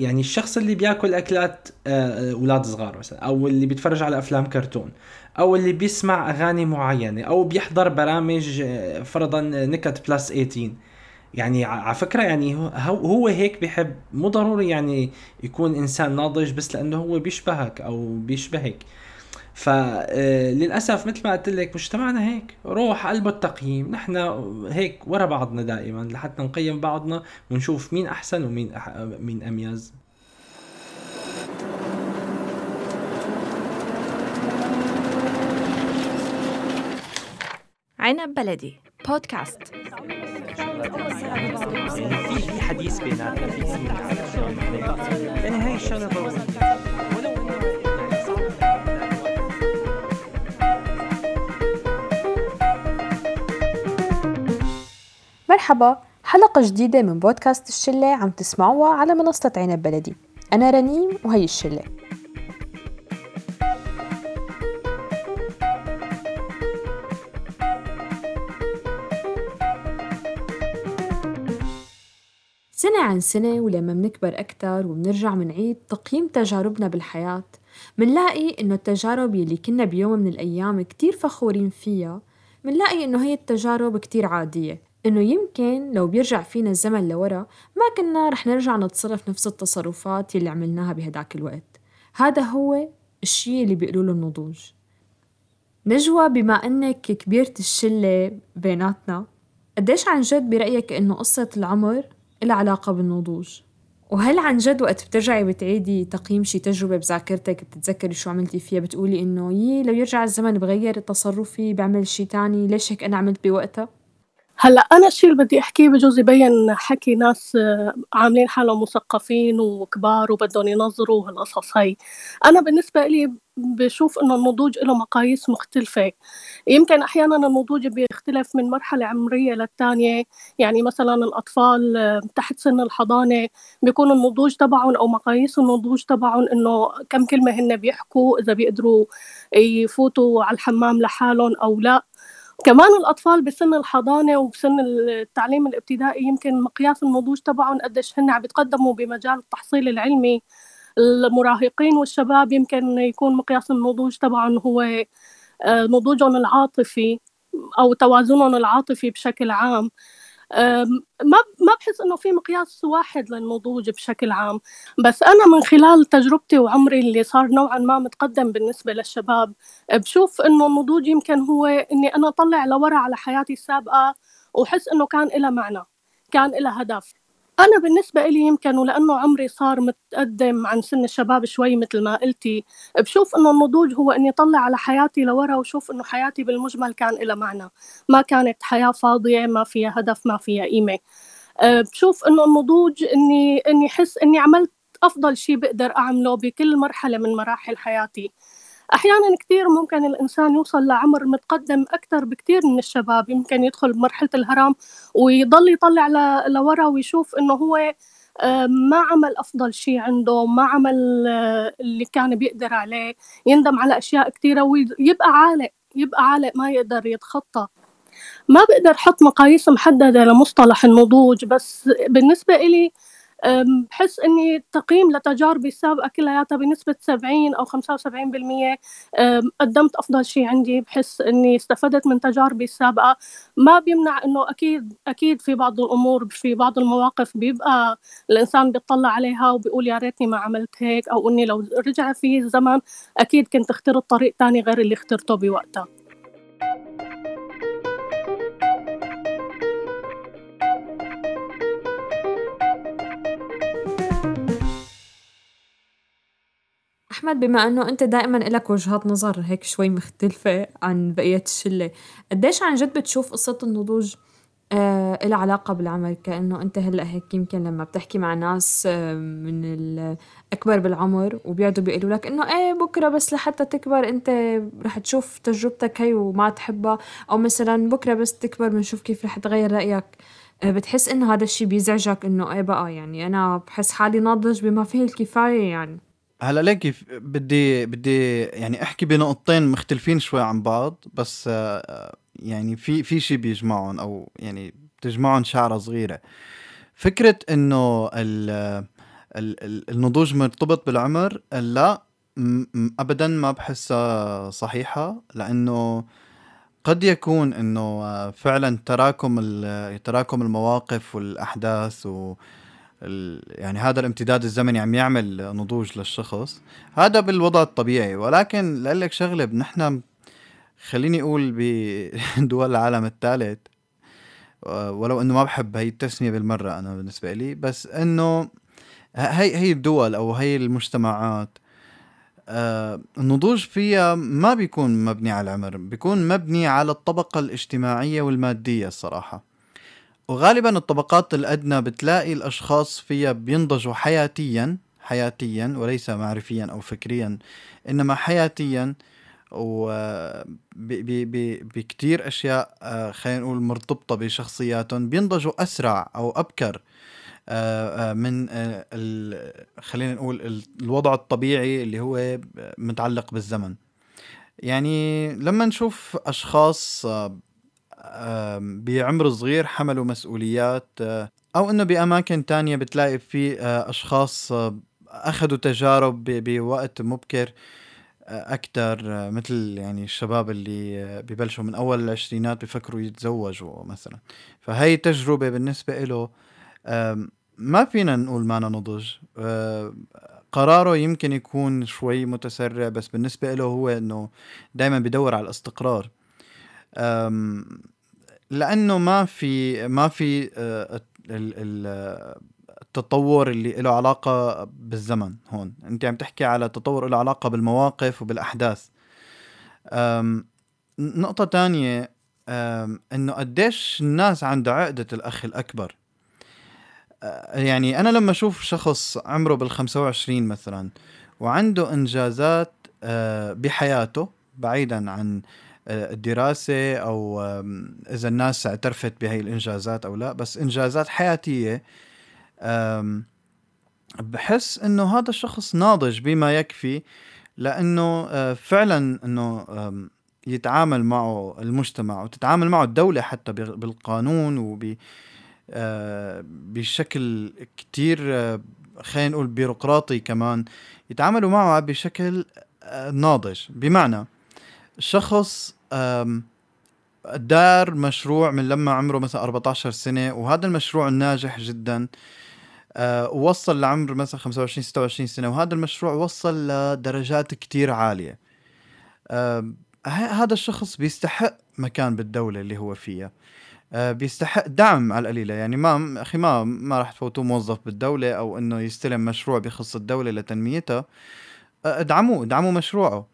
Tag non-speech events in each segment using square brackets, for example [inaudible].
يعني الشخص اللي بياكل أكلات آه، أولاد صغار مثلا أو اللي بيتفرج على أفلام كرتون أو اللي بيسمع أغاني معينة أو بيحضر برامج آه، فرضا نكت بلس 18 يعني على فكرة يعني هو هيك بيحب. مو ضروري يعني يكون إنسان ناضج بس لأنه هو بيشبهك أو بيشبهك. فللاسف مثل ما قلت لك مجتمعنا هيك. روح قلبه التقييم. نحن هيك ورا بعضنا دائما لحتى نقيم بعضنا ونشوف مين أحسن ومين أح... مين أميز. عنب بلدي بودكاست في حديث بيناتنا في يعني هاي الشغله مرحبا حلقة جديدة من بودكاست الشلة عم تسمعوها على منصة عنب بلدي أنا رنيم وهي الشلة. سنة عن سنة ولما منكبر أكتر وبنرجع منعيد تقييم تجاربنا بالحياة منلاقي إنه التجارب يلي كنا بيوم من الأيام كتير فخورين فيها منلاقي إنه هي التجارب كتير عادية. إنه يمكن لو بيرجع فينا الزمن لورا ما كنا رح نرجع نتصرف نفس التصرفات يلي عملناها بهداك الوقت هذا هو الشي اللي بيقولوا النضوج نجوى بما أنك كبيرة الشلة بيناتنا قديش عن جد برأيك إنه قصة العمر إلها علاقة بالنضوج؟ وهل عن جد وقت بترجعي بتعيدي تقييم شي تجربة بذاكرتك بتتذكري شو عملتي فيها بتقولي إنه يي لو يرجع الزمن بغير تصرفي بعمل شي تاني ليش هيك أنا عملت بوقتها؟ هلأ أنا الشيء اللي بدي احكيه بجوز يبين حكي ناس آه، عاملين حالهم مثقفين وكبار وبدهم ينظروا هالقصص هي أنا بالنسبة لي بشوف إنه النضوج له مقاييس مختلفة. يمكن أحيانا النضوج بيختلف من مرحلة عمرية للتانية. يعني مثلا الأطفال آه، تحت سن الحضانة بيكون النضوج تبعهم أو مقاييس النضوج تبعهم إنه كم كلمة هن بيحكوا إذا بيقدروا يفوتوا على الحمام لحالهم أو لا. كمان الأطفال بسن الحضانة وبسن التعليم الابتدائي يمكن مقياس النضوج تبعهم قديش هن عم بيتقدموا بمجال التحصيل العلمي. المراهقين والشباب يمكن يكون مقياس النضوج تبعهم هو آه، نضوجهم العاطفي أو توازنهم العاطفي بشكل عام. ما ما بحس إنه في مقياس واحد للنضوج بشكل عام. بس أنا من خلال تجربتي وعمري اللي صار نوعا ما متقدم بالنسبة للشباب بشوف إنه النضوج يمكن هو إني أنا أطلع لورا على حياتي السابقة وحس إنه كان لها معنى كان لها هدف. أنا بالنسبة إلي يمكن ولأنه عمري صار متقدم عن سن الشباب شوي مثل ما قلتي بشوف إنه النضوج هو إني طلع على حياتي لورا وشوف إنه حياتي بالمجمل كان لها معنى. ما كانت حياة فاضية ما فيها هدف ما فيها قيمة. أه، بشوف إنه النضوج إني إني أحس إني عملت أفضل شيء بقدر أعمله بكل مرحلة من مراحل حياتي. أحيانا كثير ممكن الإنسان يوصل لعمر متقدم أكثر بكثير من الشباب يمكن يدخل بمرحلة الهرم ويضل يطلع لورا ويشوف إنه هو ما عمل أفضل شيء عنده ما عمل آه، اللي كان بيقدر عليه. يندم على أشياء كثيرة ويبقى عالق يبقى عالق ما يقدر يتخطى. ما بقدر أحط مقاييس محددة لمصطلح النضوج بس بالنسبة إلي بحس إني التقييم لتجاربي السابقة كلياتها بنسبة 70 أو 75% قدمت أفضل شيء عندي. بحس إني استفدت من تجاربي السابقة. ما بيمنع إنه أكيد أكيد في بعض الأمور في بعض المواقف بيبقى الإنسان بيطلع عليها وبيقول يا ريتني ما عملت هيك أو إني لو رجع في الزمن أكيد كنت اخترت طريق تاني غير اللي اخترته بوقتها. أحمد بما أنه أنت دائما لك وجهات نظر هيك شوي مختلفة عن بقية الشلة قديش عن جد بتشوف قصة النضوج آه إلها علاقة بالعمل؟ كأنه أنت هلأ هيك يمكن لما بتحكي مع ناس آه من الأكبر بالعمر وبيقعدوا بيقولوا لك إنه إيه بكرة بس لحتى تكبر أنت رح تشوف تجربتك هي وما تحبها. أو مثلا بكرة بس تكبر بنشوف كيف رح تغير رأيك. آه بتحس إنه هذا الشي بيزعجك إنه إيه بقى يعني أنا بحس حالي ناضج بما فيه الكفاية يعني. هلا ليكي بدي بدي يعني أحكي بنقطتين مختلفين شوي عن بعض بس آه، يعني في في شيء بيجمعهم أو يعني بتجمعهم شعرة صغيرة. فكرة إنه ال- ال- النضوج مرتبط بالعمر لا ابدا ما بحسها صحيحة لأنه قد يكون إنه آه، فعلا تراكم تراكم المواقف والأحداث و يعني هذا الامتداد الزمني عم يعمل نضوج للشخص. هذا بالوضع الطبيعي ولكن لك شغلة نحن خليني أقول بدول [laughs] العالم الثالث ولو إنه ما بحب هي التسمية بالمرة أنا بالنسبة لي بس إنه هي هي الدول أو هي المجتمعات آه، النضوج فيها ما بيكون مبني على العمر بيكون مبني على الطبقة الاجتماعية والمادية الصراحة. وغالبا الطبقات الأدنى بتلاقي الأشخاص فيها بينضجوا حياتيا حياتيا وليس معرفيا أو فكريا إنما حياتيا و بكتير أشياء آه، خلينا نقول مرتبطة بشخصياتهم بينضجوا أسرع أو أبكر آه، آه، من خلينا نقول ال- الوضع الطبيعي اللي هو متعلق بالزمن. يعني لما نشوف أشخاص بعمر صغير حملوا مسؤوليات آه، أو إنه بأماكن تانية بتلاقي في آه، أشخاص آه، أخذوا تجارب بوقت مبكر أكتر مثل يعني الشباب اللي ببلشوا من أول العشرينات بفكروا يتزوجوا مثلا. فهي تجربة بالنسبة له ما فينا نقول معنا نضج قراره يمكن يكون شوي متسرع بس بالنسبة له هو إنه دايما بدور على الاستقرار. لأنه ما في ما في آه، ال- ال- التطور اللي له علاقة بالزمن هون. أنت عم تحكي على تطور له علاقة بالمواقف وبالأحداث. آم، نقطة تانية إنه قديش الناس عندها عقدة الأخ الأكبر. آه، يعني أنا لما أشوف شخص عمره بال 25 مثلا وعنده إنجازات آه، بحياته بعيدا عن آه، الدراسة أو آم، إذا الناس اعترفت بهي الإنجازات أو لا بس إنجازات حياتية آم، بحس إنه هذا الشخص ناضج بما يكفي لأنه آه، فعلا آم، يتعامل معه المجتمع وتتعامل معه الدولة حتى بالقانون وب آه، بشكل كتير خلينا نقول بيروقراطي كمان يتعاملوا معه بشكل ناضج. بمعنى شخص دار مشروع من لما عمره مثلا 14 سنة وهذا المشروع ناجح جدا. آه، ووصل لعمر مثلا 25 26 سنة وهذا المشروع وصل لدرجات كتير عالية. آم، ه- هذا الشخص بيستحق مكان بالدولة اللي هو فيها. آه، بيستحق دعم على القليلة. يعني ما أخي ما ما راح تفوتوه موظف بالدولة أو إنه يستلم مشروع بخص الدولة لتنميتها آه، ادعموه ادعموا مشروعه. آه،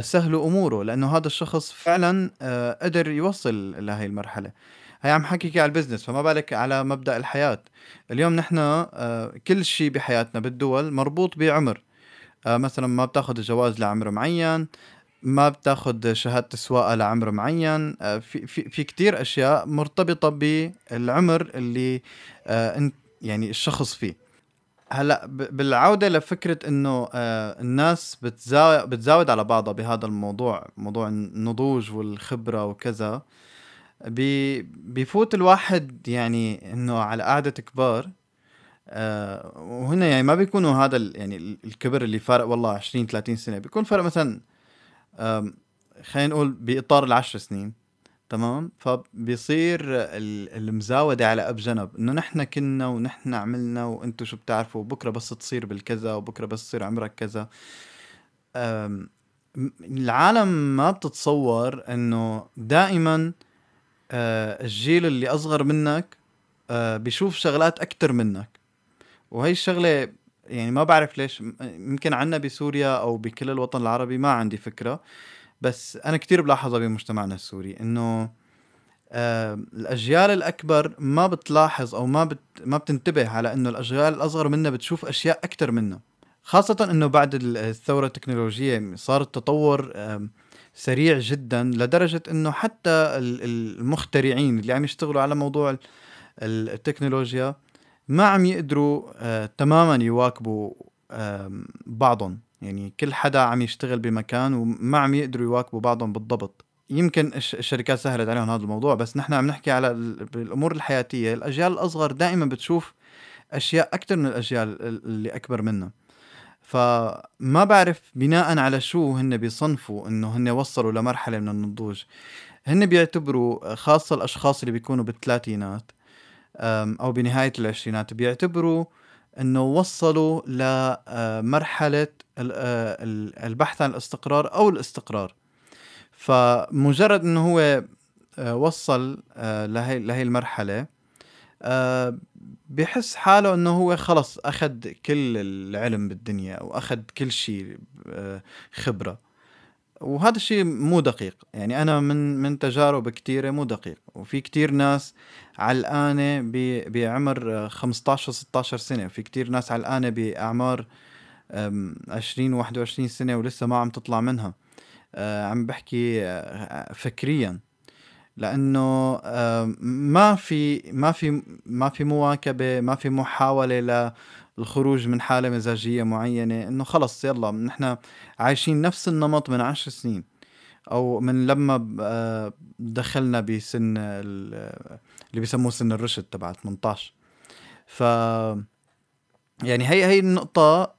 سهلوا أموره لأنه هذا الشخص فعلا آه، قدر يوصل لهي المرحلة. هي عم حكيك على البزنس فما بالك على مبدأ الحياة. اليوم نحن آه، كل شيء بحياتنا بالدول مربوط بعمر. آه، مثلا ما بتأخذ الجواز لعمر معين ما بتأخذ شهادة السواقة لعمر معين. آه، في في في كثير أشياء مرتبطة بالعمر اللي آه، انت يعني الشخص فيه. هلا ب- بالعودة لفكرة إنه آه، الناس بتزا- بتزاود على بعضها بهذا الموضوع موضوع النضوج والخبرة وكذا. بي بيفوت الواحد يعني إنه على قعدة كبار آه وهنا يعني ما بيكونوا هذا يعني ال- الكبر اللي فارق والله 20 30 سنة بيكون فرق مثلا خلينا نقول بإطار العشر سنين. تمام؟ فبيصير ال- المزاودة على أب جنب. إنه نحن كنا ونحن عملنا وأنتوا شو بتعرفوا بكرة بس تصير بالكذا وبكرة بس تصير عمرك كذا. العالم ما بتتصور إنه دائما آه، الجيل اللي أصغر منك آه، بيشوف شغلات أكتر منك. وهي الشغلة يعني ما بعرف ليش يمكن عنا بسوريا أو بكل الوطن العربي ما عندي فكرة. بس أنا كتير بلاحظها بمجتمعنا السوري إنه آه الأجيال الأكبر ما بتلاحظ أو ما بت ما بتنتبه على إنه الأجيال الأصغر منا بتشوف أشياء أكتر منا خاصة إنه بعد ال- الثورة التكنولوجية صار التطور آم، سريع جدا لدرجة إنه حتى ال- ال- المخترعين اللي عم يشتغلوا على موضوع ال- ال- التكنولوجيا ما عم يقدروا آه تماما يواكبوا بعضهم. يعني كل حدا عم يشتغل بمكان وما عم يقدروا يواكبوا بعضهم بالضبط. يمكن الش- الشركات سهلت عليهم هذا الموضوع بس نحن عم نحكي على ال- بالأمور الحياتية الأجيال الأصغر دائما بتشوف أشياء أكثر من الأجيال اللي أكبر منه فما بعرف بناء على شو هن بيصنفوا إنه هن وصلوا لمرحلة من النضوج. هن بيعتبروا خاصة الأشخاص اللي بيكونوا بالثلاثينات أو بنهاية العشرينات بيعتبروا إنه وصلوا لمرحله البحث عن الاستقرار أو الاستقرار. فمجرد إنه هو وصل لهي لهي المرحلة بحس حاله إنه هو خلص أخذ كل العلم بالدنيا واخذ كل شيء خبرة. وهذا الشيء مو دقيق. يعني أنا من من تجارب كثيره مو دقيق. وفي كتير ناس علقانة بعمر 15 16 سنة. وفي كتير ناس علقانة بأعمار 20 21 سنة ولسه ما عم تطلع منها. عم بحكي فكريا. لأنه ما في ما في ما في مواكبة ما في محاولة للخروج من حالة مزاجية معينة إنه خلص يلا نحن عايشين نفس النمط من عشر سنين. أو من لما دخلنا بسن اللي بيسموه سن الرشد تبع 18 ف يعني هي هي النقطة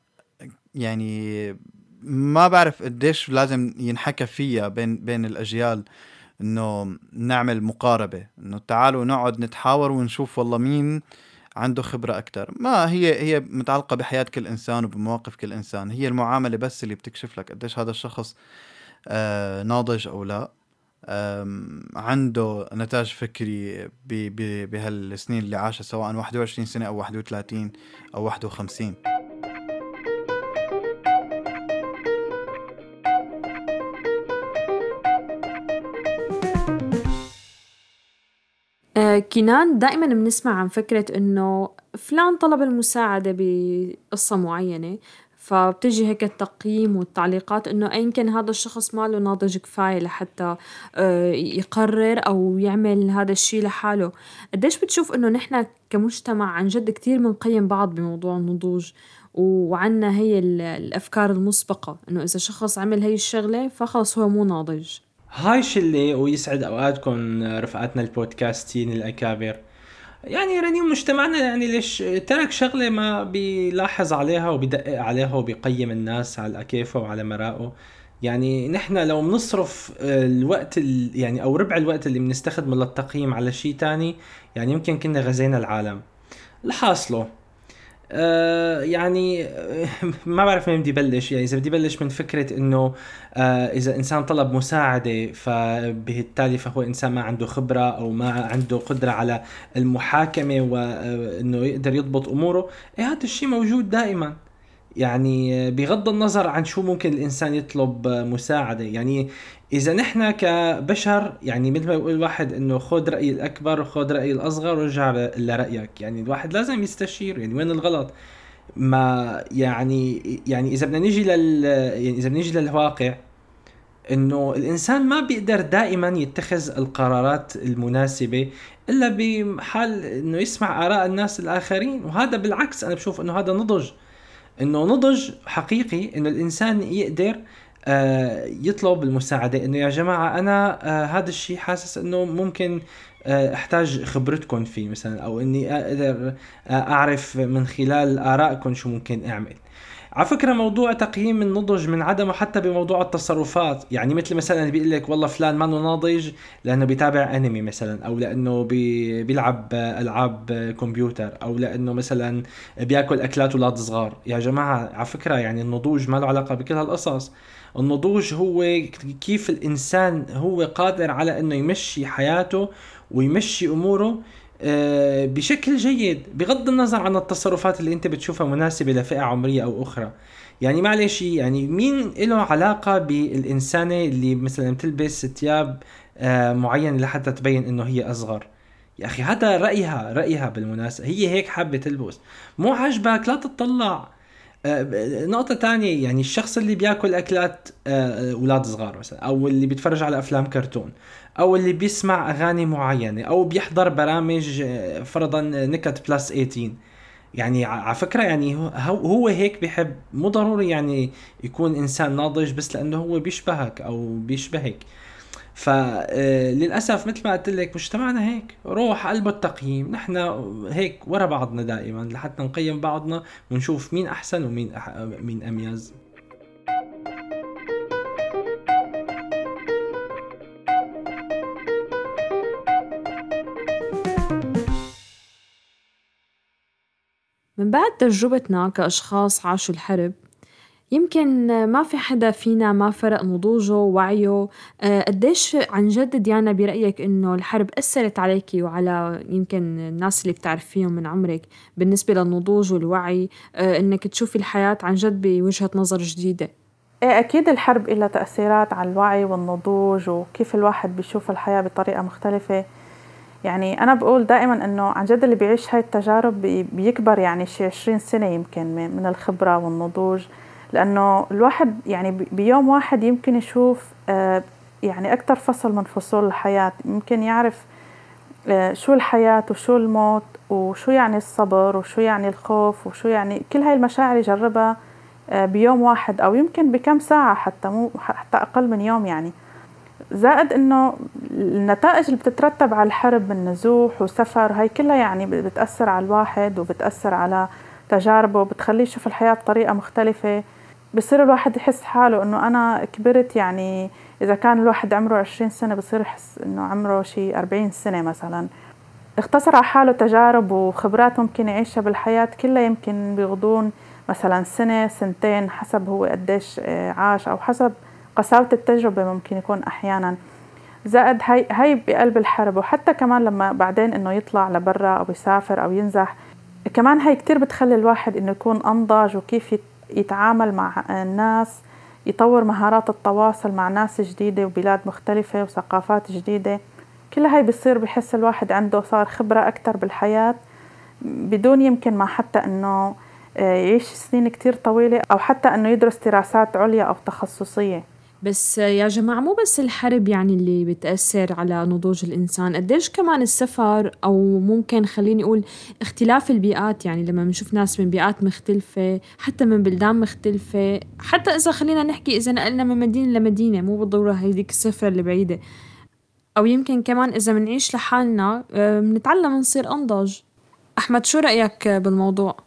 يعني ما بعرف قديش لازم ينحكى فيها بين بين الأجيال إنه نعمل مقاربة إنه تعالوا نقعد نتحاور ونشوف والله مين عنده خبرة أكثر ما هي هي متعلقة بحياة كل إنسان وبمواقف كل إنسان. هي المعاملة بس اللي بتكشف لك قديش هذا الشخص آه ناضج أو لا. عنده نتاج فكري بهالسنين اللي عاشها سواء 21 سنة أو 31 أو 51 كنان دائما بنسمع عن فكرة إنه فلان طلب المساعدة بقصة معينة فبتجي هيك التقييم والتعليقات إنه أين كان هذا الشخص ما له ناضج كفاية لحتى آه، يقرر أو يعمل هذا الشي لحاله. قديش بتشوف إنه نحن كمجتمع عن جد كتير بنقيم بعض بموضوع النضوج؟ وعنا هي الأفكار المسبقة إنه إذا شخص عمل هي الشغلة فخلص هو مو ناضج. هاي شلة ويسعد أوقاتكم رفقاتنا البودكاستين الأكابر. يعني رنيم مجتمعنا يعني ليش ترك شغلة ما بيلاحظ عليها وبيدقق عليها وبيقيم الناس على كيفه وعلى مرائه يعني نحن لو بنصرف الوقت يعني أو ربع الوقت اللي بنستخدمه للتقييم على شيء تاني يعني يمكن كنا غزينا العالم. لحاصله. آه، يعني آه، [laughs] ما بعرف وين بدي بلش. يعني إذا بدي بلش من فكرة إنه آه إذا إنسان طلب مساعدة فبالتالي فهو إنسان ما عنده خبرة أو ما عنده قدرة على المحاكمة وانه يقدر يضبط أموره إيه هذا الشيء موجود دائما. يعني بغض النظر عن شو ممكن الإنسان يطلب مساعدة. يعني إذا نحن كبشر يعني مثل ما يقول الواحد إنه خذ رأي الأكبر وخذ رأي الأصغر ورجع لرأيك. يعني الواحد لازم يستشير. يعني وين الغلط؟ ما يعني يعني إذا بدنا نيجي لل يعني إذا بدنا نيجي للواقع إنه الإنسان ما بيقدر دائما يتخذ القرارات المناسبة إلا بحال إنه يسمع آراء الناس الآخرين. وهذا بالعكس أنا بشوف إنه هذا نضج إنه نضج حقيقي إنه الإنسان يقدر آه يطلب المساعدة إنه يا جماعة أنا آه هذا الشيء حاسس إنه ممكن آه أحتاج خبرتكم فيه مثلا أو إني أقدر أعرف من خلال ارائكم شو ممكن أعمل. على فكرة موضوع تقييم النضج من عدمه حتى بموضوع التصرفات يعني مثل مثلا بيقول لك والله فلان ما ناضج لأنه بيتابع أنمي مثلا أو لأنه بي بيلعب ألعاب كمبيوتر أو لأنه مثلا بيأكل أكلات أولاد صغار. يا جماعة على فكرة يعني النضوج ما له علاقة بكل هالقصص. النضوج هو كيف الإنسان هو قادر على إنه يمشي حياته ويمشي أموره بشكل جيد بغض النظر عن التصرفات اللي أنت بتشوفها مناسبة لفئة عمرية أو أخرى. يعني معلش يعني مين له علاقة بالإنسانة اللي مثلا بتلبس ثياب آه، معينة لحتى تبين إنه هي أصغر؟ يا أخي هذا رأيها رأيها بالمناسبة. هي هيك حابة تلبس. مو عاجبك؟ لا تطلع. آه، نقطة تانية يعني الشخص اللي بياكل أكلات أولاد صغار مثلا أو اللي بيتفرج على أفلام كرتون. أو اللي بيسمع أغاني معينة أو بيحضر برامج آه، فرضا نكت بلس 18 يعني على فكرة يعني هو هيك بيحب. مو ضروري يعني يكون إنسان ناضج بس لأنه هو بيشبهك أو بيشبهك. فللاسف مثل ما قلت لك مجتمعنا هيك. روح قلبه التقييم. نحن هيك ورا بعضنا دائما لحتى نقيم بعضنا ونشوف مين أحسن ومين أح... مين أميز. من بعد تجربتنا كأشخاص عاشوا الحرب يمكن ما في حدا فينا ما فرق نضوجه ووعيه آه، قديش عن جد ديانا برأيك إنه الحرب أثرت عليكي وعلى يمكن الناس اللي بتعرفيهم من عمرك بالنسبة للنضوج والوعي؟ آه، إنك تشوفي الحياة عن جد بوجهة نظر جديدة. إيه أكيد الحرب لها تأثيرات على الوعي والنضوج وكيف الواحد بيشوف الحياة بطريقة مختلفة. يعني أنا بقول دائما إنه عن جد اللي بيعيش هاي التجارب بيكبر يعني شي 20 سنة يمكن من الخبرة والنضوج لأنه الواحد يعني بيوم واحد يمكن يشوف آه، يعني أكثر فصل من فصول الحياة يمكن يعرف آه، شو الحياة وشو الموت وشو يعني الصبر وشو يعني الخوف وشو يعني كل هاي المشاعر يجربها آه، بيوم واحد أو يمكن بكم ساعة حتى مو حتى أقل من يوم يعني. زائد إنه النتائج اللي بتترتب على الحرب من نزوح وسفر هاي كلها يعني بتأثر على الواحد وبتأثر على تجاربه وبتخليه يشوف الحياة بطريقة مختلفة. بصير الواحد يحس حاله إنه أنا كبرت يعني إذا كان الواحد عمره عشرين سنة بصير يحس إنه عمره شي أربعين سنة مثلا. اختصر على حاله تجارب وخبرات ممكن يعيشها بالحياة كلها يمكن بغضون مثلا سنة سنتين حسب هو قديش آه، عاش أو حسب قساوة التجربة ممكن يكون أحيانا. زائد هاي هاي بقلب الحرب وحتى كمان لما بعدين إنه يطلع لبرا أو يسافر أو ينزح كمان هاي كتير بتخلي الواحد إنه يكون أنضج وكيف يتعامل مع الناس يطور مهارات التواصل مع ناس جديدة وبلاد مختلفة وثقافات جديدة. كل هاي بصير بحس الواحد عنده صار خبرة أكتر بالحياة بدون يمكن ما حتى إنه آه، يعيش سنين كتير طويلة أو حتى إنه يدرس دراسات عليا أو تخصصية. بس يا جماعة مو بس الحرب يعني اللي بتأثر على نضوج الإنسان. قديش كمان السفر أو ممكن خليني أقول اختلاف البيئات يعني لما بنشوف ناس من بيئات مختلفة حتى من بلدان مختلفة حتى إذا خلينا نحكي إذا نقلنا من مدينة لمدينة مو بالضرورة هيديك السفرة اللي بعيدة. أو يمكن كمان إذا بنعيش لحالنا آه، بنتعلم نصير أنضج. أحمد شو رأيك بالموضوع؟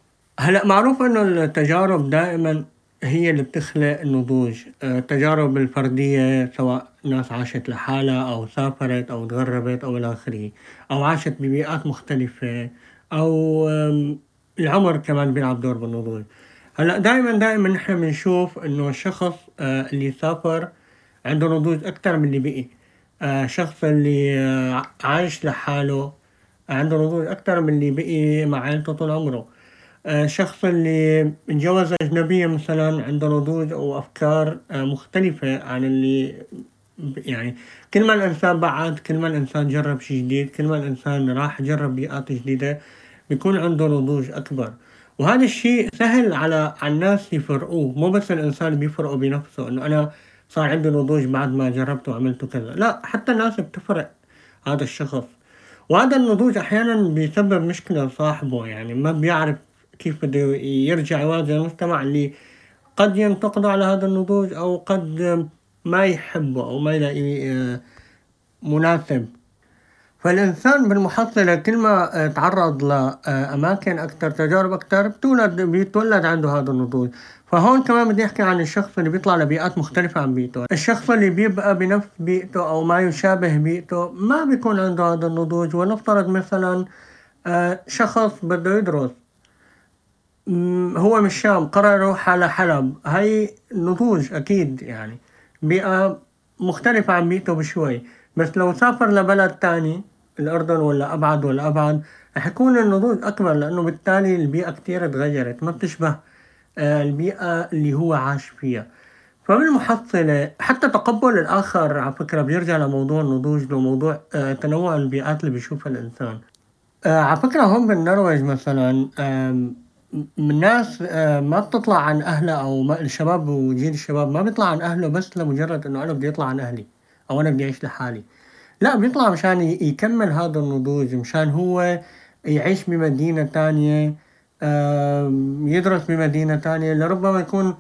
هلا معروف إنه التجارب دائما هي اللي بتخلق النضوج. آه، التجارب الفردية سواء ناس عاشت لحالها أو سافرت أو تغربت أو إلى آخره أو عاشت ببيئات مختلفة أو العمر كمان بيلعب دور بالنضوج. هلأ دائما دائما نحن بنشوف إنه الشخص آه، اللي سافر عنده نضوج أكتر من اللي بقي. الشخص آه، اللي عايش لحاله عنده نضوج أكتر من اللي بقي مع عيلته طول عمره. آه، اللي اتجوز أجنبية مثلا عنده نضوج أو أفكار آه، مختلفة عن اللي يعني كل ما الإنسان بعد كل ما الإنسان جرب شي جديد كل ما الإنسان راح جرب بيئات جديدة بيكون عنده نضوج أكبر. وهذا الشيء سهل على على الناس يفرقوه. مو بس الإنسان بيفرقه بنفسه إنه أنا صار عندي نضوج بعد ما جربت وعملت كذا. لا حتى الناس بتفرق هذا الشخص. وهذا النضوج أحيانا بيسبب مشكلة لصاحبه يعني ما بيعرف كيف بده يرجع يواجه المجتمع اللي قد ينتقد على هذا النضوج أو قد ما يحبه أو ما يلاقيه آه، مناسب. فالإنسان بالمحصلة كل ما تعرض لأماكن أكثر تجارب أكثر بتولد بيتولد عنده هذا النضوج. فهون كمان بدي أحكي عن الشخص اللي بيطلع لبيئات مختلفة عن بيئته. الشخص اللي بيبقى بنفس بيئته أو ما يشابه بيئته ما بيكون عنده هذا النضوج. ونفترض مثلا آه، شخص بده يدرس. هو من الشام قرر يروح على حلب هاي نضوج أكيد يعني. بيئة مختلفة عن بيئته بشوي. بس لو سافر لبلد تاني الأردن ولا أبعد ولا أبعد رح يكون النضوج أكبر لأنه بالتالي البيئة كتير تغيرت ما بتشبه آه، البيئة اللي هو عاش فيها. فبالمحصلة حتى تقبل الآخر على فكرة بيرجع لموضوع النضوج لموضوع آه، تنوع البيئات اللي بيشوفها الإنسان. آه، على فكرة هون بالنرويج مثلا من ناس آه، ما بتطلع عن أهلها أو ما الشباب وجيل الشباب ما بيطلع عن أهله بس لمجرد إنه أنا بدي أطلع عن أهلي أو أنا بدي أعيش لحالي. لا بيطلع مشان يكمل هذا النضوج مشان هو يعيش بمدينة تانية يدرس بمدينة تانية لربما يكون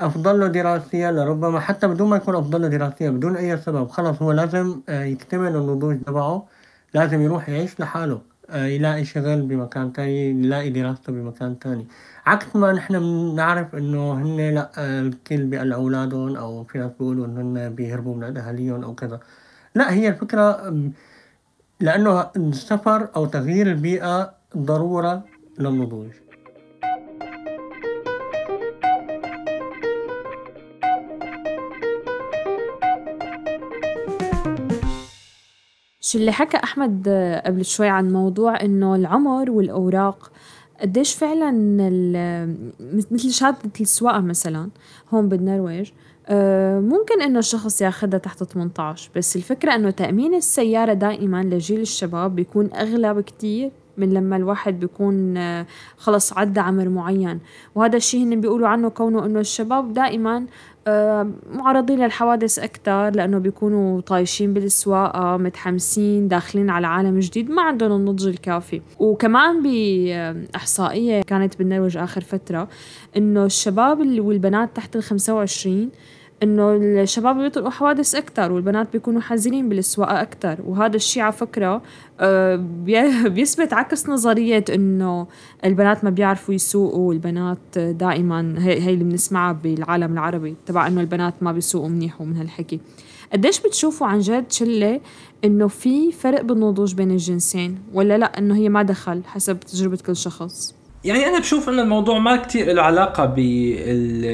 أفضل له دراسيا لربما حتى بدون ما يكون أفضل له دراسيا بدون أي سبب خلص هو لازم آه، يكتمل النضوج تبعه لازم يروح يعيش لحاله. يلاقي شغل بمكان تاني يلاقي دراسته بمكان تاني. عكس ما نحن بنعرف إنه هن لا الكل بيقلعوا اولادهم أو في ناس بيقولوا انه هن بيهربوا من أهاليهم أو كذا. لا هي الفكرة لأنه السفر أو تغيير البيئة ضرورة للنضوج. شو اللي حكى أحمد قبل شوي عن موضوع إنه العمر والأوراق قديش فعلا مثل شهادة السواقة مثلا هون بالنرويج آه، ممكن إنه الشخص ياخدها تحت 18 بس الفكرة إنه تأمين السيارة دائما لجيل الشباب بيكون أغلى بكتير من لما الواحد بيكون آه، خلص عدى عمر معين وهذا الشيء هن بيقولوا عنه كونه إنه الشباب دائما معرضين للحوادث أكثر لأنه بيكونوا طايشين بالسواقة متحمسين داخلين على عالم جديد ما عندهم النضج الكافي. وكمان بإحصائية كانت بالنرويج آخر فترة إنه الشباب والبنات تحت الخمسة 25 إنه الشباب بيطلقوا حوادث أكثر والبنات بيكونوا حذرين بالسواقة أكثر وهذا الشيء على فكرة آه، [laughs] بيثبت عكس نظرية إنه البنات ما بيعرفوا يسوقوا والبنات دائما هي اللي بنسمعها بالعالم العربي تبع إنه البنات ما بيسوقوا منيح ومن هالحكي قديش بتشوفوا عن جد شلة إنه في فرق بالنضوج بين الجنسين ولا لأ إنه هي ما دخل حسب تجربة كل شخص؟ يعني أنا بشوف إنه الموضوع ما كتير له علاقة بالجندره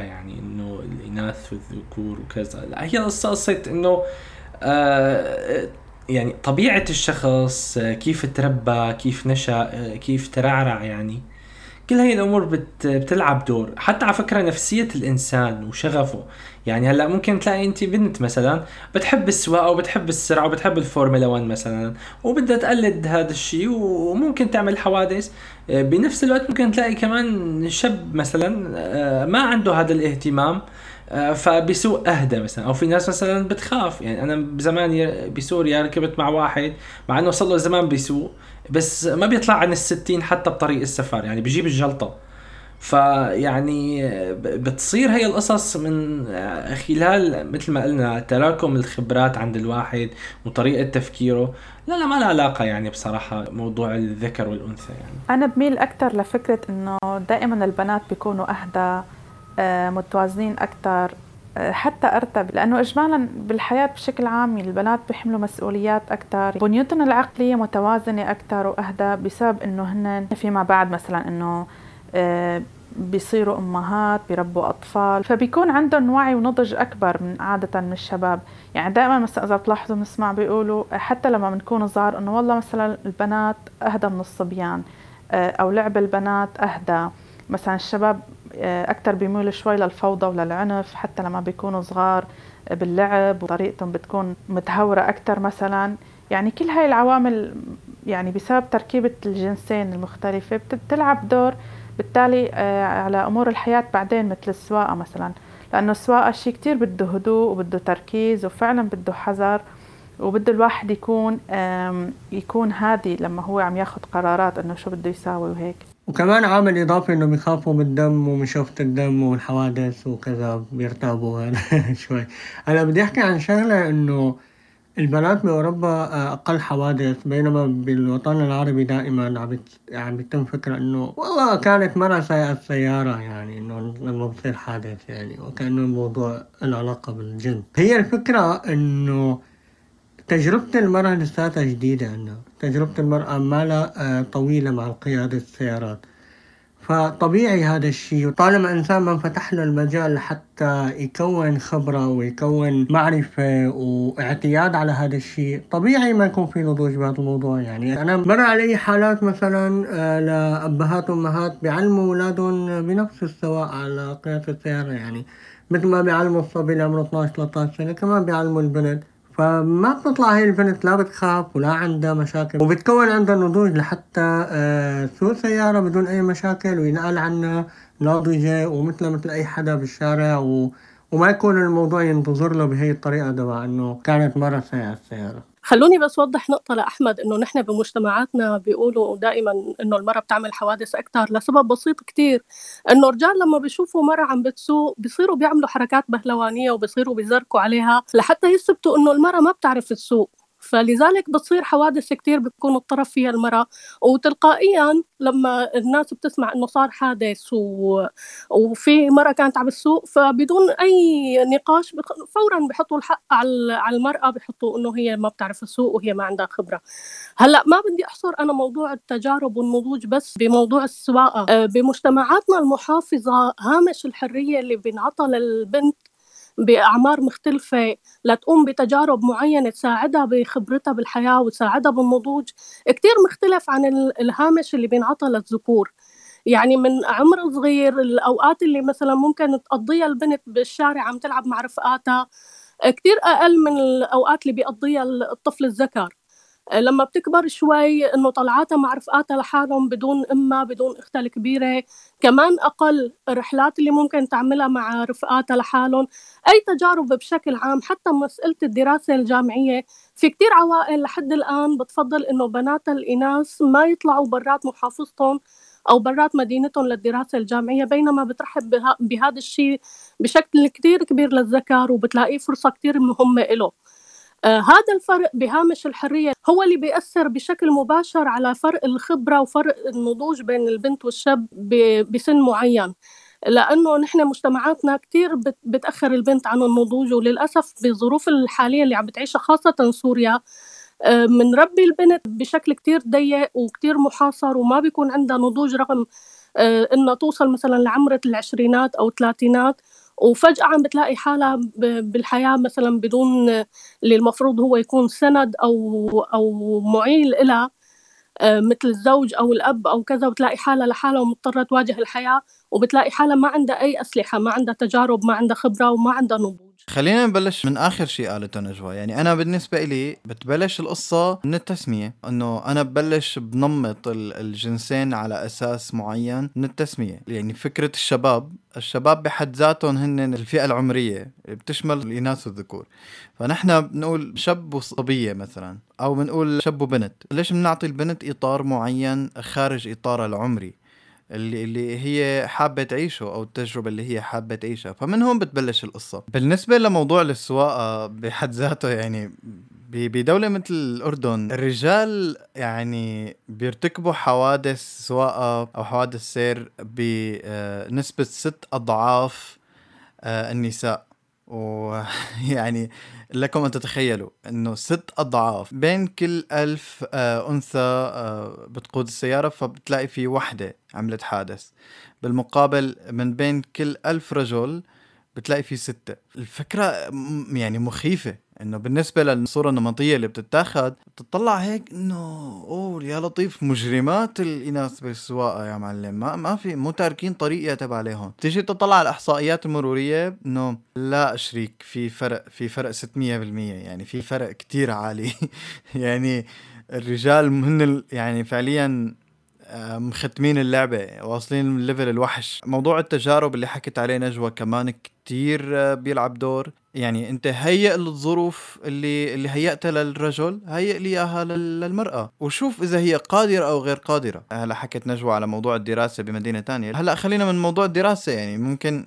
يعني الإناث والذكور وكذا. لا هي قصة قصة إنه آه يعني طبيعة الشخص آه، كيف تربى كيف نشأ آه، كيف ترعرع يعني. كل هاي الأمور بت بتلعب دور. حتى على فكرة نفسية الإنسان وشغفه. يعني هلأ ممكن تلاقي أنت بنت مثلا بتحب السواقة وبتحب السرعة وبتحب الفورمولا 1 مثلا وبدها تقلد هذا الشيء وممكن تعمل حوادث. آه، بنفس الوقت ممكن تلاقي كمان شاب مثلا ما عنده هذا الاهتمام آه، فبسوق أهدى مثلا. أو في ناس مثلا بتخاف. يعني أنا بزمان بسوريا ركبت مع واحد مع إنه صار له زمان بيسوق. بس ما بيطلع عن الستين حتى بطريق السفر يعني بيجيب الجلطة. فيعني بتصير هي القصص من آه، خلال مثل ما قلنا تراكم الخبرات عند الواحد وطريقة تفكيره. لا لا ما لها علاقة يعني بصراحة موضوع الذكر والأنثى يعني. أنا بميل أكثر لفكرة إنه دائما البنات بيكونوا أهدى آه، متوازنين أكثر حتى أرتب لأنه إجمالا بالحياة بشكل عام البنات بيحملوا مسؤوليات أكثر بنيتهم العقلية متوازنة أكثر وأهدى بسبب إنه هن فيما بعد مثلا إنه آه، بيصيروا أمهات بيربوا أطفال. فبيكون عندهم وعي ونضج أكبر من عادة من الشباب. يعني دائما مثلا إذا بتلاحظوا بنسمع بيقولوا حتى لما بنكون صغار إنه والله مثلا البنات أهدى من الصبيان أو لعب البنات أهدى. مثلا الشباب أكثر بيميلوا شوي للفوضى وللعنف حتى لما بيكونوا صغار باللعب وطريقتهم بتكون متهورة أكثر مثلا. يعني كل هاي العوامل يعني بسبب تركيبة الجنسين المختلفة بتلعب دور بالتالي آه، على أمور الحياة بعدين مثل السواقة مثلا. لأنه السواقة شيء كتير بده هدوء وبده تركيز وفعلا بده حذر وبده الواحد يكون يكون هادي لما هو عم ياخد قرارات إنه شو بده يساوي وهيك. وكمان عامل إضافي إنه بيخافوا من الدم ومن شوفة الدم والحوادث وكذا بيرتابوا [laughs] شوي. أنا بدي أحكي عن شغلة إنه البنات بأوروبا أقل حوادث بينما بالوطن العربي دائما عم يعني بيتم فكرة إنه والله كانت مرة سايقة سيارة يعني إنه لما بصير حادث يعني وكأنه الموضوع له علاقة بالجن. هي الفكرة إنه تجربة المرأة لساتها جديدة عنا تجربة المرأة ما لا آه، طويلة مع قيادة السيارات. فطبيعي هذا الشيء طالما إنسان ما فتح له المجال لحتى يكون خبرة ويكون معرفة واعتياد على هذا الشيء طبيعي ما يكون في نضوج بهذا الموضوع. يعني أنا مر علي حالات مثلا آه، لأبهات وأمهات بيعلموا أولادهم بنفس السواء على قيادة السيارة. يعني مثل ما بيعلموا الصبي اللي عمره 12 13 سنة كمان بيعلموا البنت. فما بتطلع هي البنت لا بتخاف ولا عندها مشاكل. وبتكون عندها نضوج لحتى آه، تسوق سيارة بدون أي مشاكل وينقال عنها ناضجة ومثلها مثل أي حدا بالشارع و... وما يكون الموضوع ينتظر له بهي الطريقة تبع إنه كانت مرة سيئة السيارة. خلوني بس وضح نقطة لأحمد إنه نحن بمجتمعاتنا بيقولوا دائما إنه المرأة بتعمل حوادث أكثر لسبب بسيط كتير. إنه الرجال لما بيشوفوا مرأة عم بتسوق بيصيروا بيعملوا حركات بهلوانية وبيصيروا بيزركوا عليها لحتى يثبتوا إنه المرأة ما بتعرف تسوق. فلذلك بتصير حوادث كتير بتكون الطرف فيها المرأة. وتلقائيا لما الناس بتسمع إنه صار حادث و... وفي مرأة كانت على السوق فبدون أي نقاش بخ... فورا بحطوا الحق على المرأة بحطوا إنه هي ما بتعرف تسوق وهي ما عندها خبرة. هلأ ما بدي أحصر أنا موضوع التجارب والنضوج بس بموضوع السواقة. أه، بمجتمعاتنا المحافظة هامش الحرية اللي بينعطى للبنت بأعمار مختلفة لتقوم بتجارب معينة تساعدها بخبرتها بالحياة وتساعدها بالنضوج. كتير مختلف عن الهامش اللي بينعطى للذكور. يعني من عمر صغير الأوقات اللي مثلا ممكن تقضيها البنت بالشارع عم تلعب مع رفقاتها كتير أقل من الأوقات اللي بيقضيها الطفل الذكر. لما بتكبر شوي إنه طلعاتها مع رفقاتها لحالهم بدون أمها بدون أختها الكبيرة. كمان أقل الرحلات اللي ممكن تعملها مع رفقاتها لحالهم. أي تجارب بشكل عام حتى مسألة الدراسة الجامعية. في كتير عوائل لحد الآن بتفضل إنه بناتها الإناث ما يطلعوا برات محافظتهم أو برات مدينتهم للدراسة الجامعية بينما بترحب بهذا الشيء بشكل كتير كبير للذكر وبتلاقيه فرصة كتير مهمة له هذا الفرق بهامش الحرية هو اللي بيأثر بشكل مباشر على فرق الخبرة وفرق النضوج بين البنت والشاب بسن معين لأنه نحن مجتمعاتنا كتير بتأخر البنت عن النضوج وللأسف بالظروف الحالية اللي عم بتعيشها خاصة سوريا بنربي آه، البنت بشكل كتير ضيق وكتير محاصر وما بيكون عندها نضوج رغم آه، إنها توصل مثلا لعمر العشرينات أو الثلاثينات. وفجأة عم بتلاقي حالها بالحياة مثلا بدون اللي المفروض هو يكون سند أو أو معيل لها آه، مثل الزوج أو الأب أو كذا وتلاقي حالها لحالها ومضطرة تواجه الحياة وبتلاقي حالها ما عندها أي أسلحة ما عندها تجارب ما عندها خبرة وما عندها نضوج خلينا نبلش من آخر شيء قالته نجوى. يعني أنا بالنسبة لي بتبلش القصة من التسمية إنه أنا ببلش بنمط الجنسين على أساس معين من التسمية. يعني فكرة الشباب الشباب بحد ذاتهم هن الفئة العمرية بتشمل الإناث والذكور. فنحن بنقول شاب وصبية مثلا أو بنقول شاب وبنت. ليش بنعطي البنت إطار معين خارج اطارها العمري؟ اللي اللي هي حابة تعيشه أو التجربة اللي هي حابة تعيشها. فمن هون بتبلش القصة. بالنسبة لموضوع السواقة بحد ذاته يعني بدولة مثل الأردن الرجال يعني بيرتكبوا حوادث سواقة أو حوادث سير بنسبة ست أضعاف آه، النساء. ويعني [laughs] لكم أن تتخيلوا أنه ست أضعاف بين كل ألف آه أنثى آه بتقود السيارة فبتلاقي في وحدة عملت حادث. بالمقابل من بين كل ألف رجل بتلاقي في ستة. الفكرة يعني مخيفة. إنه بالنسبة للصورة النمطية اللي بتتاخد بتطلع هيك إنه أوه يا لطيف مجرمات الإناث بالسواقه يا معلم. ما ما في مو تاركين طريقه تبع عليهم. تيجي تطلع على الإحصائيات المرورية إنه لا شريك في فرق في فرق 600% يعني في فرق كتير عالي. [laughs] يعني الرجال هن يعني فعليا آه، مختمين اللعبة واصلين ليفل الوحش. موضوع التجارب اللي حكت عليه نجوى كمان كتير آه، بيلعب دور. يعني انت هيئ الظروف اللي اللي هيئتها للرجل هيئ لي اياها للمرأة. وشوف إذا هي قادرة أو غير قادرة. هلا حكت نجوى على موضوع الدراسة بمدينة تانية. هلا خلينا من موضوع الدراسة يعني ممكن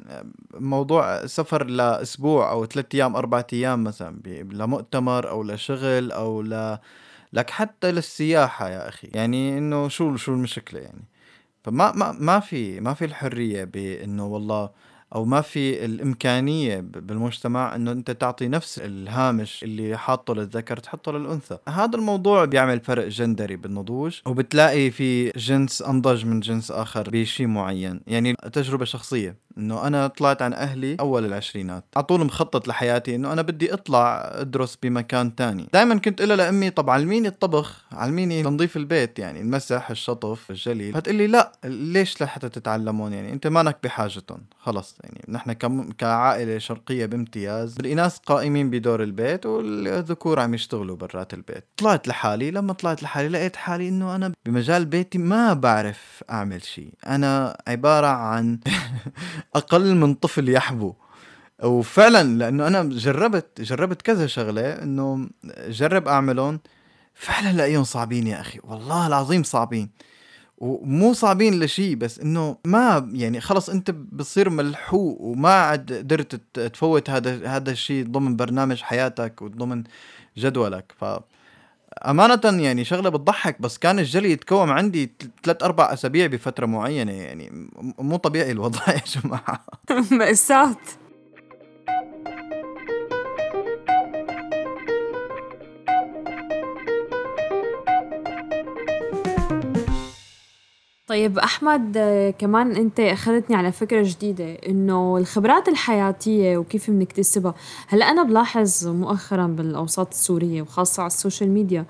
موضوع سفر لأسبوع أو ثلاث أيام أربع أيام مثلا لمؤتمر أو لشغل أو ل لك حتى للسياحة يا أخي. يعني إنه شو شو المشكلة يعني؟ فما ما ما في ما في الحرية بإنه والله أو ما في الإمكانية بالمجتمع إنه أنت تعطي نفس الهامش اللي حاطه للذكر تحطه للأنثى. هذا الموضوع بيعمل فرق جندري بالنضوج وبتلاقي في جنس أنضج من جنس آخر بشيء معين. يعني تجربة شخصية. إنه أنا طلعت عن أهلي أول العشرينات. على طول مخطط لحياتي إنه أنا بدي أطلع أدرس بمكان تاني. دائما كنت أقول لأمي طب علميني الطبخ علميني تنظيف البيت يعني المسح الشطف الجليل. فتقول لي لا ليش لحتى تتعلمون؟ يعني أنت مانك بحاجتهم. خلص يعني نحن كعائلة شرقية بامتياز الاناث قائمين بدور البيت والذكور عم يشتغلوا برات البيت. طلعت لحالي لما طلعت لحالي لقيت حالي إنه أنا بمجال بيتي ما بعرف أعمل شيء. أنا عبارة عن [laughs] أقل من طفل يحبو. وفعلا لأنه أنا جربت جربت كذا شغلة إنه جرب أعملهم. فعلا لاقيهم صعبين يا أخي. والله العظيم صعبين. ومو صعبين لشيء بس إنه ما يعني خلص أنت بتصير ملحوق وما عاد قدرت تفوت هذا هذا الشيء ضمن برنامج حياتك وضمن جدولك. ف أمانة يعني شغلة بتضحك بس كان الجلي يتكوم عندي ثلاث أربع أسابيع بفترة معينة يعني مو طبيعي الوضع يا جماعة. [laughs] مأساة. طيب أحمد كمان أنت أخذتني على فكرة جديدة إنه الخبرات الحياتية وكيف بنكتسبها هلا أنا بلاحظ مؤخرا بالأوساط السورية وخاصة على السوشيال ميديا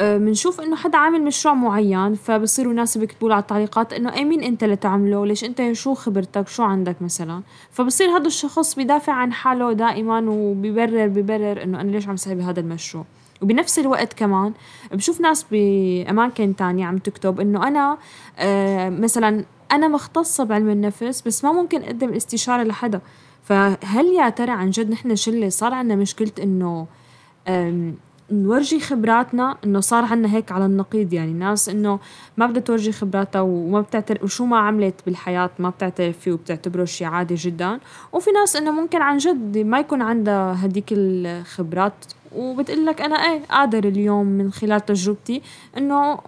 بنشوف إنه حدا عامل مشروع معين فبصيروا ناس بيكتبوا على التعليقات إنه أي مين أنت لتعمله؟ ليش أنت شو خبرتك؟ شو عندك مثلا؟ فبصير هذا الشخص بيدافع عن حاله دائما وبيبرر بيبرر إنه أنا ليش عم سوي بهذا المشروع. وبنفس الوقت كمان بشوف ناس بأماكن تانية عم تكتب إنه أنا آه مثلا أنا مختصة بعلم النفس بس ما ممكن أقدم استشارة لحدا. فهل يا ترى عن جد نحن شلة صار عنا مشكلة إنه نورجي خبراتنا إنه صار عنا هيك على النقيض يعني ناس إنه ما بدها تورجي خبراتها وما بتعترف وشو ما عملت بالحياة ما بتعترف فيه وبتعتبره شيء عادي جدا. وفي ناس إنه ممكن عن جد ما يكون عندها هديك الخبرات. وبتقول لك أنا إيه قادر اليوم من خلال تجربتي إنه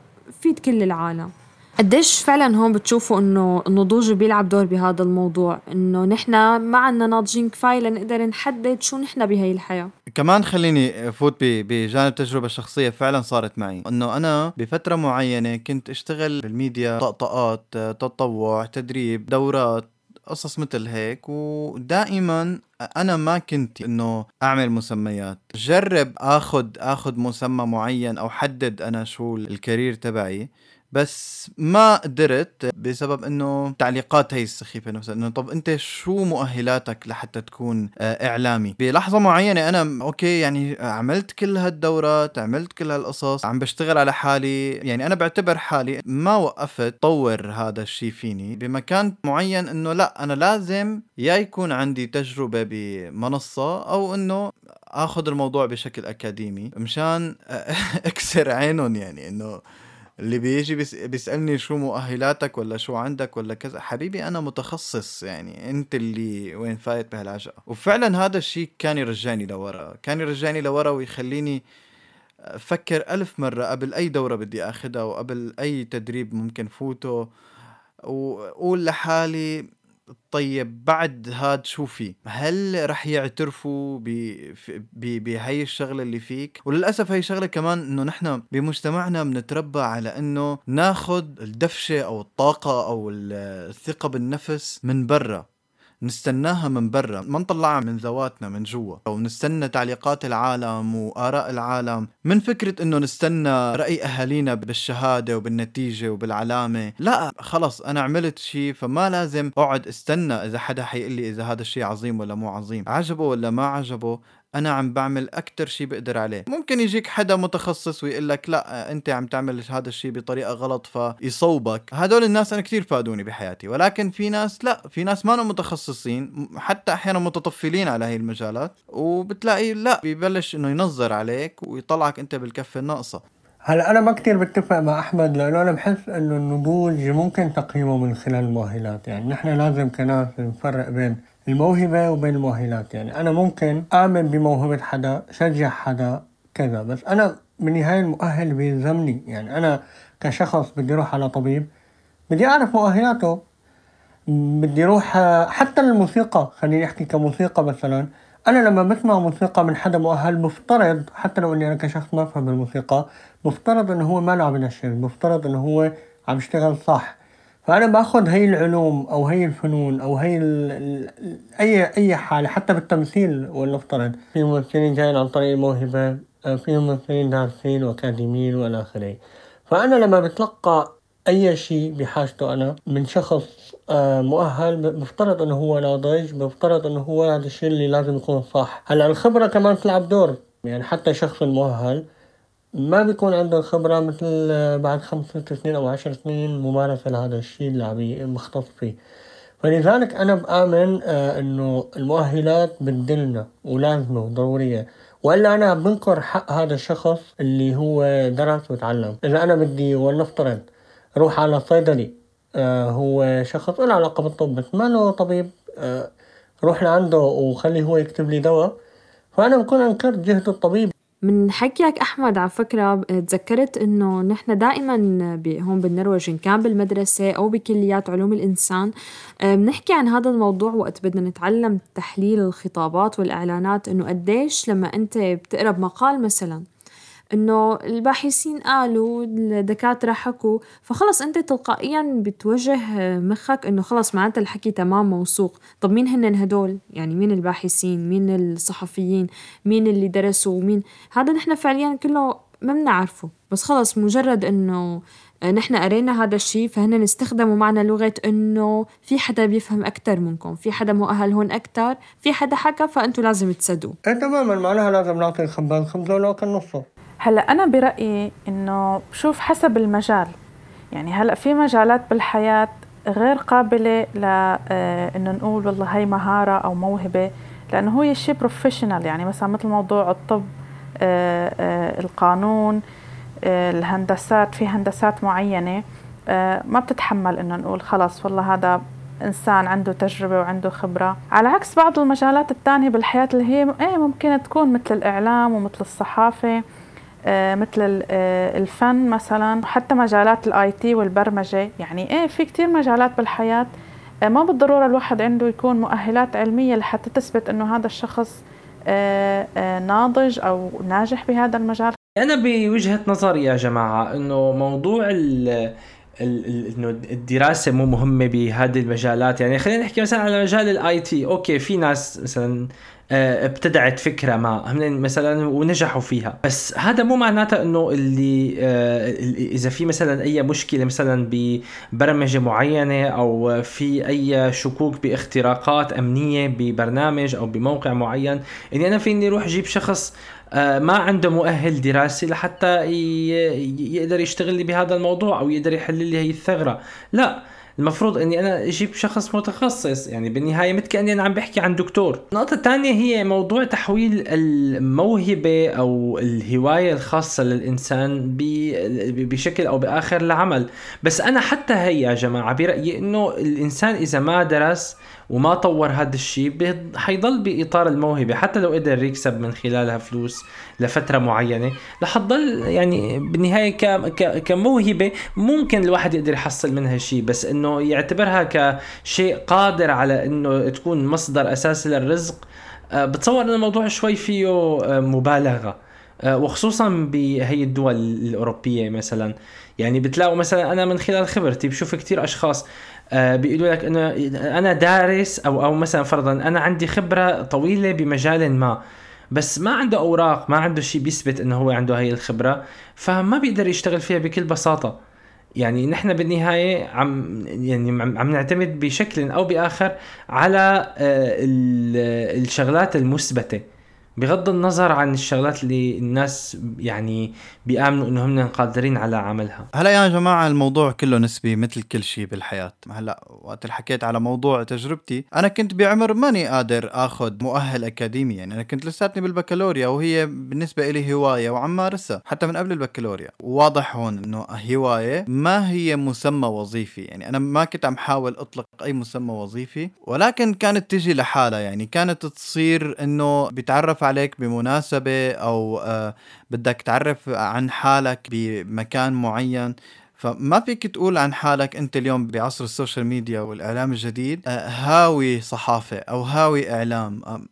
فيد كل العالم. قديش فعلا هون بتشوفوا إنه النضوج بيلعب دور بهذا الموضوع؟ إنه نحن ما عنا ناضجين كفاية لنقدر نحدد شو نحن بهي الحياة. كمان خليني أفوت بجانب تجربة شخصية فعلا صارت معي إنه أنا بفترة معينة كنت أشتغل بالميديا طقطقات تطوع تدريب دورات قصص مثل هيك ودائما أنا ما كنت إنه أعمل مسميات. جرب اخذ اخذ مسمى معين أو حدد أنا شو ال career تبعي. بس ما قدرت بسبب إنه تعليقات هي السخيفة نفسها. إنه طب أنت شو مؤهلاتك لحتى تكون آه، إعلامي؟ بلحظة معينة أنا okay يعني عملت كل هالدورات عملت كل هالقصص عم بشتغل على حالي. يعني أنا بعتبر حالي ما وقفت طور هذا الشيء فيني بمكان معين إنه لا أنا لازم يا يكون عندي تجربة بمنصة أو إنه آخذ الموضوع بشكل أكاديمي مشان [laughs] أكسر عينهم يعني إنه اللي بيجي بيس بيسألني شو مؤهلاتك ولا شو عندك ولا كذا حبيبي أنا متخصص يعني أنت اللي وين فايت بهالعجقة وفعلا هذا الشيء كان يرجعني لورا كان يرجعني لورا ويخليني أفكر ألف مرة قبل أي دورة بدي أخذها وقبل أي تدريب ممكن فوته وأقول لحالي طيب بعد هاد شو في هل رح يعترفوا بهي الشغلة اللي فيك؟ وللأسف هي شغلة كمان إنه نحن بمجتمعنا بنتربى على إنه ناخد الدفشة أو الطاقة أو الثقة بالنفس من برا. نستناها من برا ما نطلعها من ذواتنا من جوا. أو نستنى تعليقات العالم وآراء العالم. من فكرة إنه نستنى رأي أهالينا بالشهادة وبالنتيجة وبالعلامة. لا خلص أنا عملت شيء فما لازم أقعد استنى إذا حدا حيقول لي إذا هذا الشيء عظيم ولا مو عظيم. عجبه ولا ما عجبه أنا عم بعمل أكثر شيء بقدر عليه. ممكن يجيك حدا متخصص ويقول لك لا أنت عم تعمل هذا الشيء بطريقة غلط فيصوبك. هدول الناس أنا كثير فادوني بحياتي ولكن في ناس لا في ناس ما متخصصين حتى أحيانا متطفلين على هاي المجالات وبتلاقي لا بيبلش إنه ينظر عليك ويطلعك أنت بالكفة الناقصة. هلا أنا ما كثير بتفق مع أحمد لأنه أنا بحس إنه النضوج ممكن تقييمه من خلال المؤهلات يعني نحن لازم كناس نفرق بين الموهبة وبين المؤهلات. يعني أنا ممكن آمن بموهبة حدا شجع حدا كذا بس أنا بالنهاية المؤهل بيلزمني يعني أنا كشخص بدي أروح على طبيب بدي أعرف مؤهلاته بدي أروح حتى الموسيقى خليني أحكي كموسيقى مثلا. أنا لما بسمع موسيقى من حدا مؤهل مفترض حتى لو إني أنا كشخص ما أفهم الموسيقى مفترض إنه هو ما عم ينشر مفترض إنه هو عم يشتغل صح. فأنا بأخذ هي العلوم أو هي الفنون أو هي أي أي حالة حتى بالتمثيل ولنفترض في ممثلين جايين عن طريق الموهبة في ممثلين دارسين وأكاديميين وإلى آخره. فأنا لما بتلقى أي شيء بحاجته أنا من شخص آه، مؤهل مفترض إنه هو ناضج مفترض إنه هو هذا الشيء اللي لازم يكون صح. هلأ الخبرة كمان تلعب دور. يعني حتى شخص المؤهل ما بيكون عنده خبرة مثل بعد خمس ست سنين أو عشر سنين ممارسة لهذا الشيء اللي عم مختص فيه. فلذلك أنا بآمن آه، إنه المؤهلات بتدلنا ولازمة وضرورية. وإلا أنا بنكر حق هذا الشخص اللي هو درس وتعلم. إذا أنا بدي ولنفترض روح على صيدلي آه هو شخص له علاقة بالطب بس ما له طبيب آه روح لعنده وخلي هو يكتب لي دواء. فأنا بكون أنكرت جهد الطبيب. من حكيك أحمد على فكرة تذكرت إنه نحن دائما هون بالنرويج إن كان بالمدرسة أو بكليات علوم الإنسان آه، بنحكي عن هذا الموضوع وقت بدنا نتعلم تحليل الخطابات والإعلانات إنه قديش لما أنت بتقرأ بمقال مثلا إنه الباحثين قالوا الدكاترة حكوا فخلص أنت تلقائيا بتوجه مخك إنه خلص معناتها الحكي تمام موثوق. طب مين هن هدول؟ يعني مين الباحثين؟ مين الصحفيين؟ مين اللي درسوا؟ مين؟ هذا نحن فعليا كله ما بنعرفه. بس خلص مجرد إنه نحن قرينا هذا الشيء فهن استخدموا معنا لغة إنه في حدا بيفهم أكثر منكم، في حدا مؤهل هون أكثر، في حدا حكى فأنتوا لازم تصدقوا. إيه تماما معناها لازم نعطي الخباز خبزة ولو كان نصه. هلا أنا برأيي إنه بشوف حسب المجال. يعني هلا في مجالات بالحياة غير قابلة ل آه، إنه نقول والله هي مهارة أو موهبة لأنه هو شيء professional يعني مثلا مثل موضوع الطب آه، آه، القانون الهندسات في هندسات معينة ما بتتحمل إنه نقول خلص والله هذا إنسان عنده تجربة وعنده خبرة. على عكس بعض المجالات الثانية بالحياة اللي هي إيه ممكن تكون مثل الإعلام ومثل الصحافة. مثل آه، الفن مثلا حتى مجالات ال IT والبرمجة. يعني إيه في كثير مجالات بالحياة. آه، ما بالضرورة الواحد عنده يكون مؤهلات علمية لحتى تثبت إنه هذا الشخص ناضج أو ناجح بهذا المجال. أنا بوجهة نظري يا جماعة إنه موضوع ال الدراسة مو مهمة بهذه المجالات. يعني خلينا نحكي مثلا على مجال ال IT. okay في ناس مثلا آه، ابتدعت فكرة ما. مثلا ونجحوا فيها. بس هذا مو معناته إنه اللي آه، إذا في مثلا أي مشكلة مثلا ببرمجة معينة أو في أي شكوك باختراقات أمنية ببرنامج أو بموقع معين إني أنا فيني أروح أجيب شخص آه، ما عنده مؤهل دراسي لحتى يقدر يشتغل لي بهذا الموضوع أو يقدر يحل لي هي الثغرة. لا. المفروض إني أنا أجيب شخص متخصص يعني بالنهاية مثل كأني أنا عم بحكي عن دكتور. النقطة الثانية هي موضوع تحويل الموهبة أو الهواية الخاصة للإنسان بشكل أو بآخر لعمل. بس أنا حتى هي يا جماعة برأيي إنه الإنسان إذا ما درس وما طور هذا الشيء حيضل بإطار الموهبة. حتى لو قدر يكسب من خلالها فلوس لفترة معينة رح تضل يعني بالنهاية كموهبة ممكن الواحد يقدر يحصل منها شيء بس إنه يعتبرها كشيء قادر على إنه تكون مصدر اساسي للرزق. آه، بتصور ان الموضوع شوي فيه آه، مبالغة. آه، وخصوصا بهي الدول الأوروبية مثلا. يعني بتلاقوا مثلا أنا من خلال خبرتي بشوف كثير أشخاص بيقولوا لك إنه أنا دارس أو أو مثلا فرضا أنا عندي خبرة طويلة بمجال ما بس ما عنده أوراق ما عنده شيء بيثبت إنه هو عنده هاي الخبرة فما بيقدر يشتغل فيها بكل بساطة. يعني نحن بالنهاية عم يعني عم نعتمد بشكل أو بآخر على آه، الشغلات المثبتة. بغض النظر عن الشغلات اللي الناس يعني بيآمنوا انه هم قادرين على عملها. هلا يا جماعة الموضوع كله نسبي مثل كل شيء بالحياة. هلا وقت حكيت على موضوع تجربتي أنا كنت بعمر ماني قادر آخذ مؤهل أكاديمي. يعني أنا كنت لساتني بالبكالوريا وهي بالنسبة لي هواية وعم مارسها حتى من قبل البكالوريا. واضح هون إنه هواية ما هي مسمى وظيفي. يعني أنا ما كنت عم حاول أطلق أي مسمى وظيفي ولكن كانت تجي لحالها. يعني كانت تصير إنه عليك بمناسبة أو آه بدك تعرف عن حالك بمكان معين. فما فيك تقول عن حالك أنت اليوم بعصر ال social media والإعلام الجديد؟ آه، هاوي صحافة أو هاوي إعلام. آه،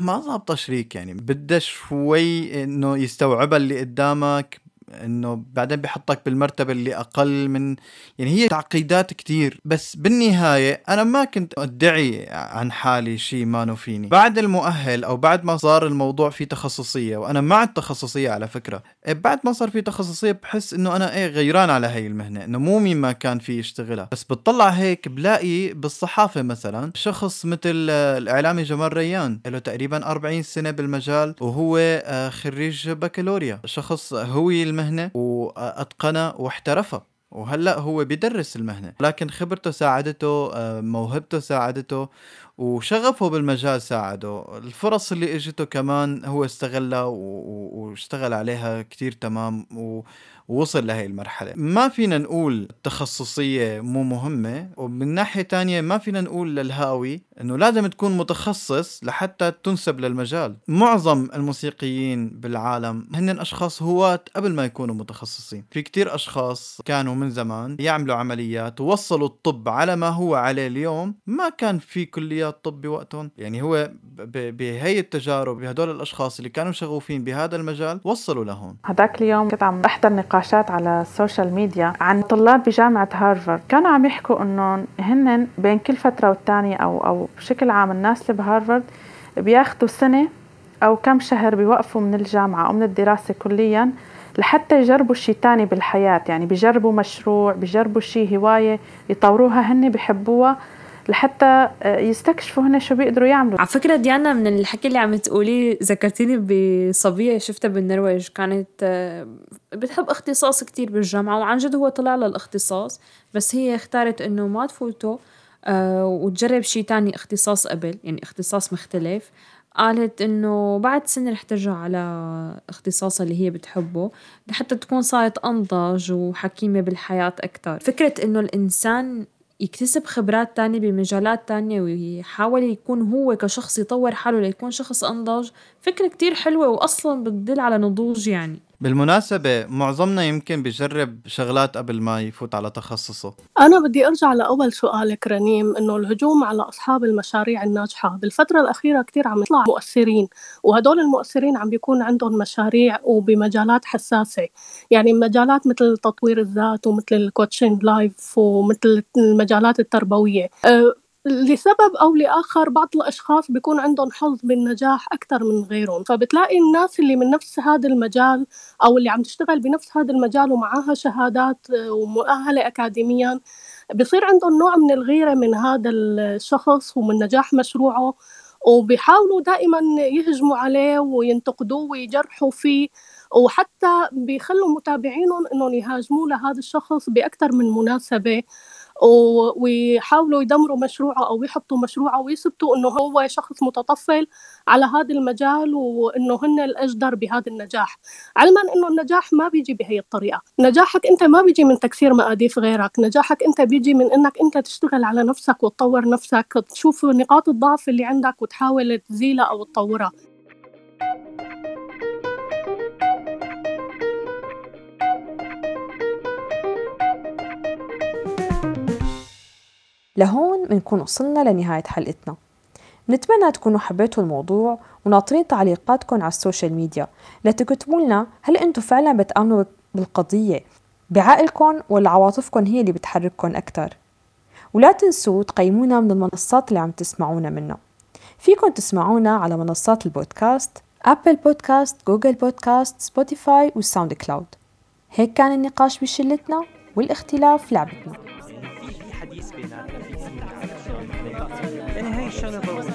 ما ضابطه شريك يعني. بدها شوي إنه يستوعبها اللي قدامك. إنه بعدين بحطك بالمرتبة اللي أقل من يعني هي تعقيدات كتير. بس بالنهاية أنا ما كنت أدعي عن حالي شيء ما فيني. بعد المؤهل أو بعد ما صار الموضوع فيه تخصصية وأنا مع التخصصية على فكرة إيه، بعد ما صار في تخصصية بحس إنه أنا إيه غيران على هاي المهنة إنه مو مين ما كان في يشتغلها. بس بتطلع هيك بلاقي بالصحافة مثلا شخص مثل الإعلامي جمال ريان له تقريبا 40 سنة بالمجال وهو آه، خريج بكالوريا. شخص هوي المهنة وأتقنها واحترفها. وهلأ هو بيدرس المهنة لكن خبرته ساعدته آه، موهبته ساعدته وشغفه بالمجال ساعده. الفرص اللي إجته كمان هو استغلها واشتغل عليها كتير تمام ووصل لهي المرحلة. ما فينا نقول التخصصية مو مهمة ومن ناحية تانية ما فينا نقول للهاوي إنه لازم تكون متخصص لحتى تنسب للمجال. معظم الموسيقيين بالعالم هن أشخاص هواة قبل ما يكونوا متخصصين. في كتير أشخاص كانوا من زمان يعملوا عمليات ووصلوا الطب على ما هو عليه اليوم. ما كان في كليات طب بوقتهم يعني هو بهي التجارب بهدول الأشخاص اللي كانوا شغوفين بهذا المجال وصلوا لهون. هذاك اليوم كنت عم بحضر نقاشات على ال social media عن طلاب بجامعة هارفارد. كانوا عم يحكوا إنه هن بين كل فترة والتانية أو أو بشكل عام الناس اللي بهارفارد بياخذوا سنة أو كم شهر بيوقفوا من الجامعة أو من الدراسة كليا لحتى يجربوا شيء تاني بالحياة. يعني بيجربوا مشروع بيجربوا شيء هواية يطوروها هن بيحبوها لحتى آه، يستكشفوا هن شو بيقدروا يعملوا. على فكرة ديانا من الحكي اللي عم تقوليه ذكرتيني بصبية شفتها بالنرويج. كانت آه، بتحب اختصاص كتير بالجامعة وعن جد هو طلع لها الاختصاص بس هي اختارت إنه ما تفوته آه، وتجرب شي تاني اختصاص قبل يعني اختصاص مختلف. قالت إنه بعد سنة رح ترجع على اختصاصها اللي هي بتحبه لحتى تكون صارت أنضج وحكيمة بالحياة أكثر فكرة إنه الإنسان يكتسب خبرات تانية بمجالات تانية ويحاول يكون هو كشخص يطور حاله ليكون شخص أنضج. فكرة كتير حلوة وأصلا بتدل على نضوج يعني. بالمناسبة معظمنا يمكن بيجرب شغلات قبل ما يفوت على تخصصه. أنا بدي أرجع لأول سؤالك رنيم إنه الهجوم على أصحاب المشاريع الناجحة. بالفترة الأخيرة كتير عم يطلع مؤثرين وهدول المؤثرين عم بيكون عندهم مشاريع وبمجالات حساسة. يعني مجالات مثل تطوير الذات ومثل ال coaching life ومثل المجالات التربوية. أه، لسبب أو لآخر بعض الأشخاص بيكون عندهم حظ بالنجاح أكثر من غيرهم. فبتلاقي الناس اللي من نفس هذا المجال أو اللي عم تشتغل بنفس هذا المجال ومعاها شهادات ومؤهلة أكاديميا بصير عندهم نوع من الغيرة من هذا الشخص ومن نجاح مشروعه وبيحاولوا دائما يهجموا عليه وينتقدوه ويجرحوا فيه وحتى بيخلوا متابعينهم إنهم يهاجموا لهذا الشخص بأكثر من مناسبة. ويحاولوا يدمروا مشروعه أو يحطوا مشروعه ويثبتوا إنه هو شخص متطفل على هذا المجال وإنه هن الأجدر بهذا النجاح. علما إنه النجاح ما بيجي بهي الطريقة. نجاحك أنت ما بيجي من تكسير مقاديف غيرك. نجاحك أنت بيجي من إنك أنت تشتغل على نفسك وتطور نفسك تشوف نقاط الضعف اللي عندك وتحاول تزيلها أو تطورها. لهون بنكون وصلنا لنهاية حلقتنا. نتمنى تكونوا حبيتوا الموضوع وناطرين تعليقاتكم على ال social media. لتكتبوا لنا هل أنتم فعلا بتآمنوا بالقضية بعقلكم ولا عواطفكم هي اللي بتحرككم أكتر؟ ولا تنسوا تقيمونا من المنصات اللي عم تسمعونا منها. فيكم تسمعونا على منصات ال podcast Apple Podcast، Google Podcast، Spotify وال SoundCloud هيك كان النقاش بشلتنا والاختلاف لعبتنا. Show Novo